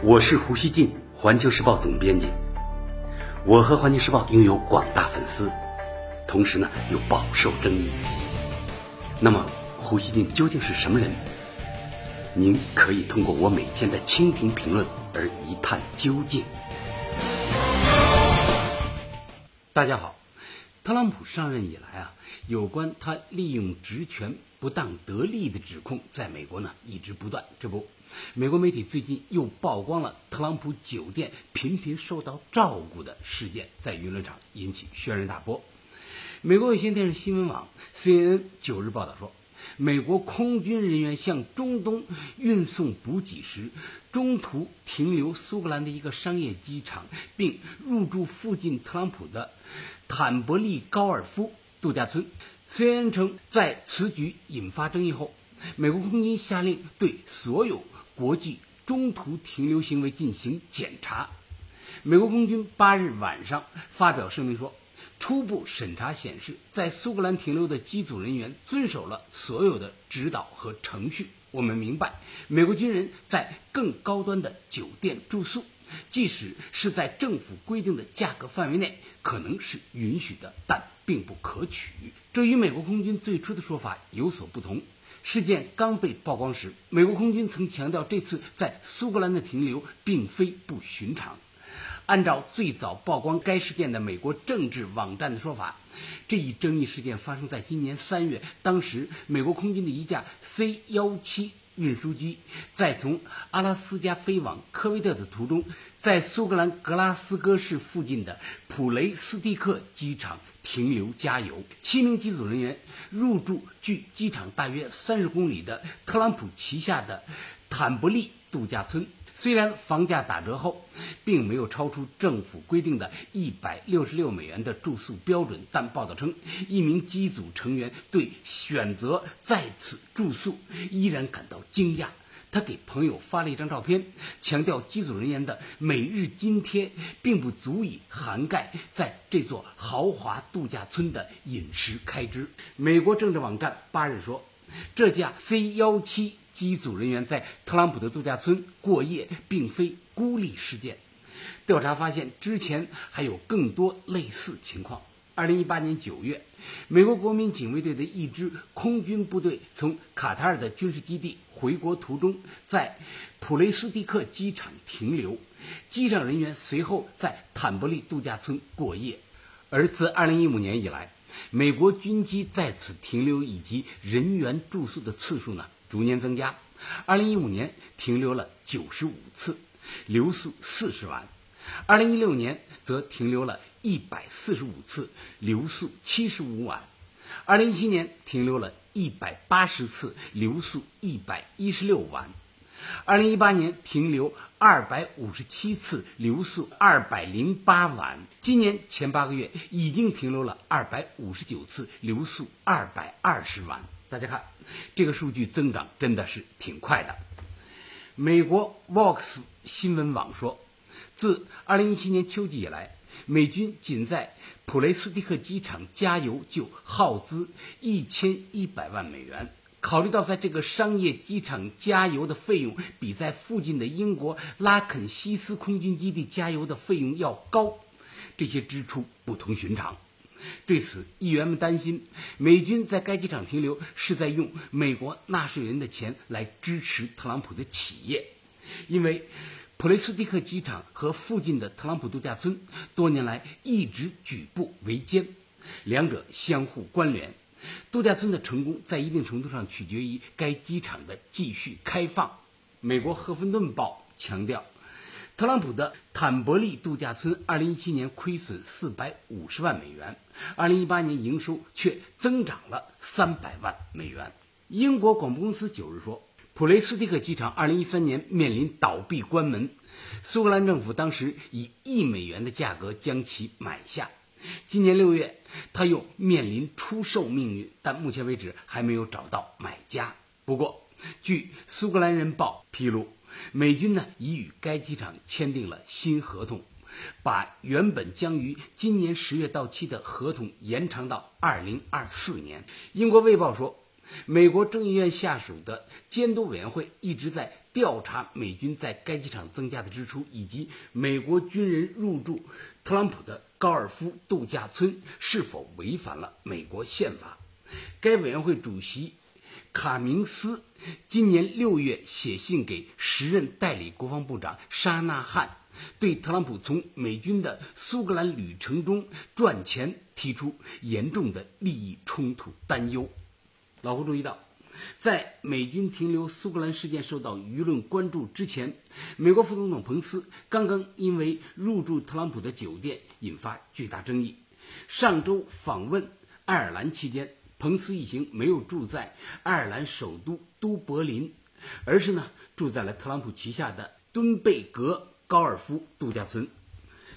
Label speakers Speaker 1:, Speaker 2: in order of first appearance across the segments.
Speaker 1: 我是胡锡进，环球时报总编辑。我和环球时报拥有广大粉丝，同时呢又饱受争议。那么，胡锡进究竟是什么人？您可以通过我每天的蜻蜓评论而一探究竟。大家好，特朗普上任以来啊，有关他利用职权不当得利的指控，在美国呢一直不断。这不。美国媒体最近又曝光了特朗普酒店频频受到照顾的事件，在舆论场引起轩然大波。美国有线电视新闻网 CNN 九日报道说，美国空军人员向中东运送补给时，中途停留苏格兰的一个商业机场，并入住附近特朗普的坦伯利高尔夫度假村。CNN 称，在此举引发争议后，美国空军下令对所有国际中途停留行为进行检查。美国空军八日晚上发表声明说，初步审查显示，在苏格兰停留的机组人员遵守了所有的指导和程序。我们明白，美国军人在更高端的酒店住宿，即使是在政府规定的价格范围内，可能是允许的，但并不可取。这与美国空军最初的说法有所不同。事件刚被曝光时，美国空军曾强调，这次在苏格兰的停留并非不寻常。按照最早曝光该事件的美国政治网站的说法，这一争议事件发生在今年三月。当时，美国空军的一架 C-17 运输机在从阿拉斯加飞往科威特的途中，在苏格兰格拉斯哥市附近的普雷斯蒂克机场。停留加油，七名机组人员入住距机场大约三十公里的特朗普旗下的坦布利度假村。虽然房价打折后并没有超出政府规定的一百六十六美元的住宿标准，但报道称，一名机组成员对选择在此住宿依然感到惊讶。他给朋友发了一张照片，强调机组人员的每日津贴并不足以涵盖在这座豪华度假村的饮食开支。美国政治网站八日说，这架 C-17 机组人员在特朗普的度假村过夜并非孤立事件。调查发现，之前还有更多类似情况。二零一八年九月，美国国民警卫队的一支空军部队从卡塔尔的军事基地回国途中，在普雷斯蒂克机场停留，机上人员随后在坦伯利度假村过夜。而自二零一五年以来，美国军机在此停留以及人员住宿的次数呢逐年增加。二零一五年停留了九十五次，留宿四十晚；二零一六年则停留了。一百四十五次留宿七十五晚，二零一七年停留了一百八十次留宿一百一十六晚，二零一八年停留二百五十七次留宿二百零八晚，今年前八个月已经停留了二百五十九次留宿二百二十晚。大家看，这个数据增长真的是挺快的。美国 Vox 新闻网说，自二零一七年秋季以来。美军仅在普雷斯蒂克机场加油就耗资一千一百万美元。考虑到在这个商业机场加油的费用比在附近的英国拉肯西斯空军基地加油的费用要高，这些支出不同寻常。对此，议员们担心，美军在该机场停留是在用美国纳税人的钱来支持特朗普的企业，因为。普雷斯蒂克机场和附近的特朗普度假村多年来一直举步维艰，两者相互关联。度假村的成功在一定程度上取决于该机场的继续开放。美国《赫芬顿报》强调，特朗普的坦伯利度假村2017年亏损450万美元，2018年营收却增长了300万美元。英国广播公司九日说。普雷斯蒂克机场2013年面临倒闭关门，苏格兰政府当时以一美元的价格将其买下。今年六月，他又面临出售命运，但目前为止还没有找到买家。不过，据苏格兰人报披露，美军呢已与该机场签订了新合同，把原本将于今年十月到期的合同延长到2024年。英国卫报说。美国众议院下属的监督委员会一直在调查美军在该机场增加的支出，以及美国军人入驻特朗普的高尔夫度假村是否违反了美国宪法。该委员会主席卡明斯今年六月写信给时任代理国防部长沙纳汉，对特朗普从美军的苏格兰旅程中赚钱提出严重的利益冲突担忧。老胡注意到，在美军停留苏格兰事件受到舆论关注之前，美国副总统彭斯刚刚因为入住特朗普的酒店引发巨大争议。上周访问爱尔兰期间，彭斯一行没有住在爱尔兰首都都柏林，而是呢住在了特朗普旗下的敦贝格高尔夫度假村。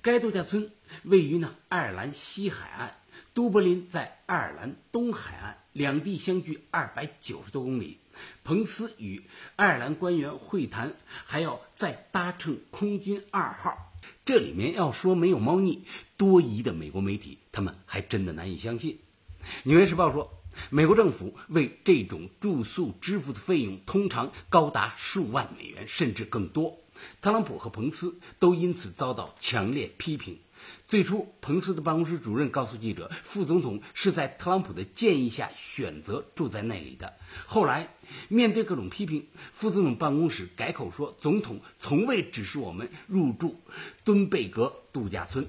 Speaker 1: 该度假村位于呢爱尔兰西海岸，都柏林在爱尔兰东海岸。两地相距二百九十多公里，彭斯与爱尔兰官员会谈，还要再搭乘空军二号。这里面要说没有猫腻，多疑的美国媒体他们还真的难以相信。《纽约时报》说，美国政府为这种住宿支付的费用通常高达数万美元，甚至更多。特朗普和彭斯都因此遭到强烈批评。最初，彭斯的办公室主任告诉记者，副总统是在特朗普的建议下选择住在那里的。后来，面对各种批评，副总统办公室改口说，总统从未指示我们入住敦贝格度假村。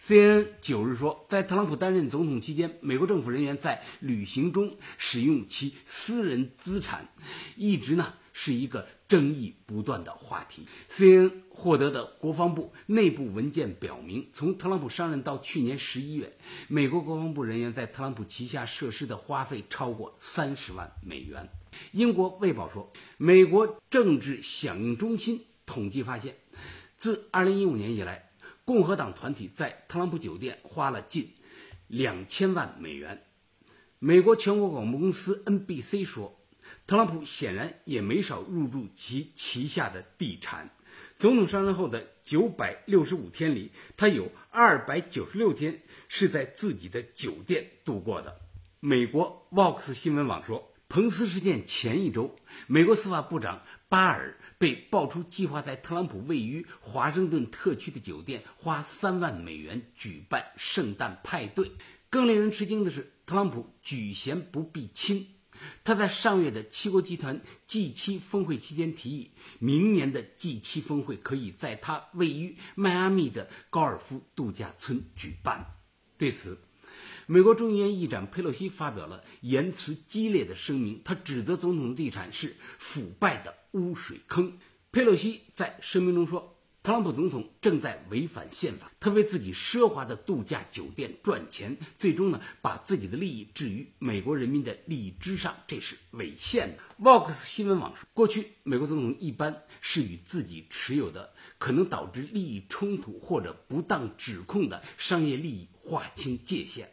Speaker 1: CNN 九日说，在特朗普担任总统期间，美国政府人员在旅行中使用其私人资产，一直呢是一个。争议不断的话题。CNN 获得的国防部内部文件表明，从特朗普上任到去年十一月，美国国防部人员在特朗普旗下设施的花费超过三十万美元。英国卫报说，美国政治响应中心统计发现，自二零一五年以来，共和党团体在特朗普酒店花了近两千万美元。美国全国广播公司 NBC 说。特朗普显然也没少入驻其旗下的地产。总统上任后的九百六十五天里，他有二百九十六天是在自己的酒店度过的。美国 Vox 新闻网说，彭斯事件前一周，美国司法部长巴尔被爆出计划在特朗普位于华盛顿特区的酒店花三万美元举办圣诞派对。更令人吃惊的是，特朗普举贤不避亲。他在上月的七国集团 G7 峰会期间提议，明年的 G7 峰会可以在他位于迈阿密的高尔夫度假村举办。对此，美国众议院议长佩洛西发表了言辞激烈的声明，他指责总统的地产是腐败的污水坑。佩洛西在声明中说。特朗普总统正在违反宪法，他为自己奢华的度假酒店赚钱，最终呢把自己的利益置于美国人民的利益之上，这是违宪的。Vox 新闻网说，过去美国总统一般是与自己持有的可能导致利益冲突或者不当指控的商业利益划清界限，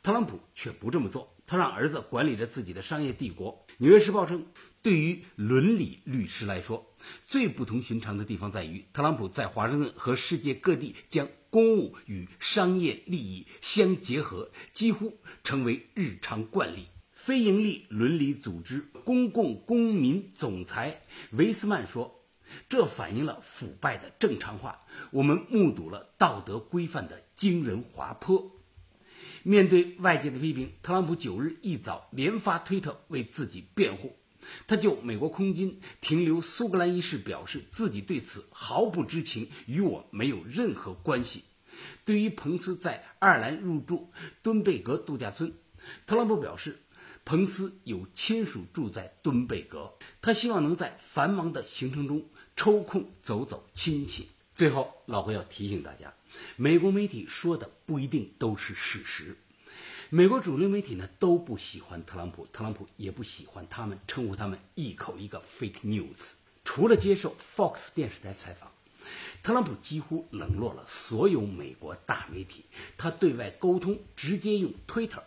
Speaker 1: 特朗普却不这么做，他让儿子管理着自己的商业帝国。纽约时报称。对于伦理律师来说，最不同寻常的地方在于，特朗普在华盛顿和世界各地将公务与商业利益相结合，几乎成为日常惯例。非营利伦理组织公共公民总裁维斯曼说：“这反映了腐败的正常化，我们目睹了道德规范的惊人滑坡。”面对外界的批评，特朗普九日一早连发推特为自己辩护。他就美国空军停留苏格兰一事表示，自己对此毫不知情，与我没有任何关系。对于彭斯在爱尔兰入住敦贝格度假村，特朗普表示，彭斯有亲属住在敦贝格，他希望能在繁忙的行程中抽空走走亲戚。最后，老胡要提醒大家，美国媒体说的不一定都是事实。美国主流媒体呢都不喜欢特朗普，特朗普也不喜欢他们，称呼他们一口一个 fake news。除了接受 Fox 电视台采访，特朗普几乎冷落了所有美国大媒体。他对外沟通直接用 Twitter，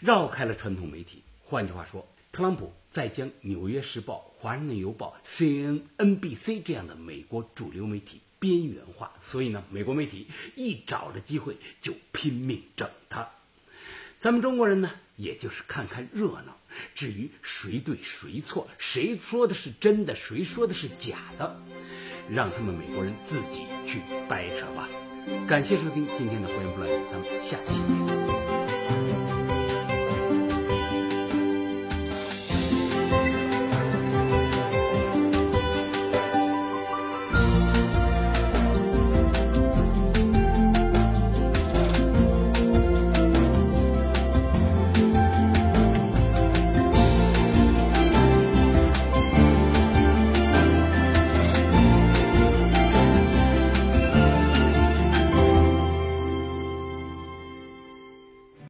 Speaker 1: 绕开了传统媒体。换句话说，特朗普在将《纽约时报》《华盛顿邮报》C N N B C 这样的美国主流媒体边缘化。所以呢，美国媒体一找着机会就拼命整他。咱们中国人呢，也就是看看热闹。至于谁对谁错，谁说的是真的，谁说的是假的，让他们美国人自己去掰扯吧。感谢收听今天的《胡言不乱》，咱们下期见。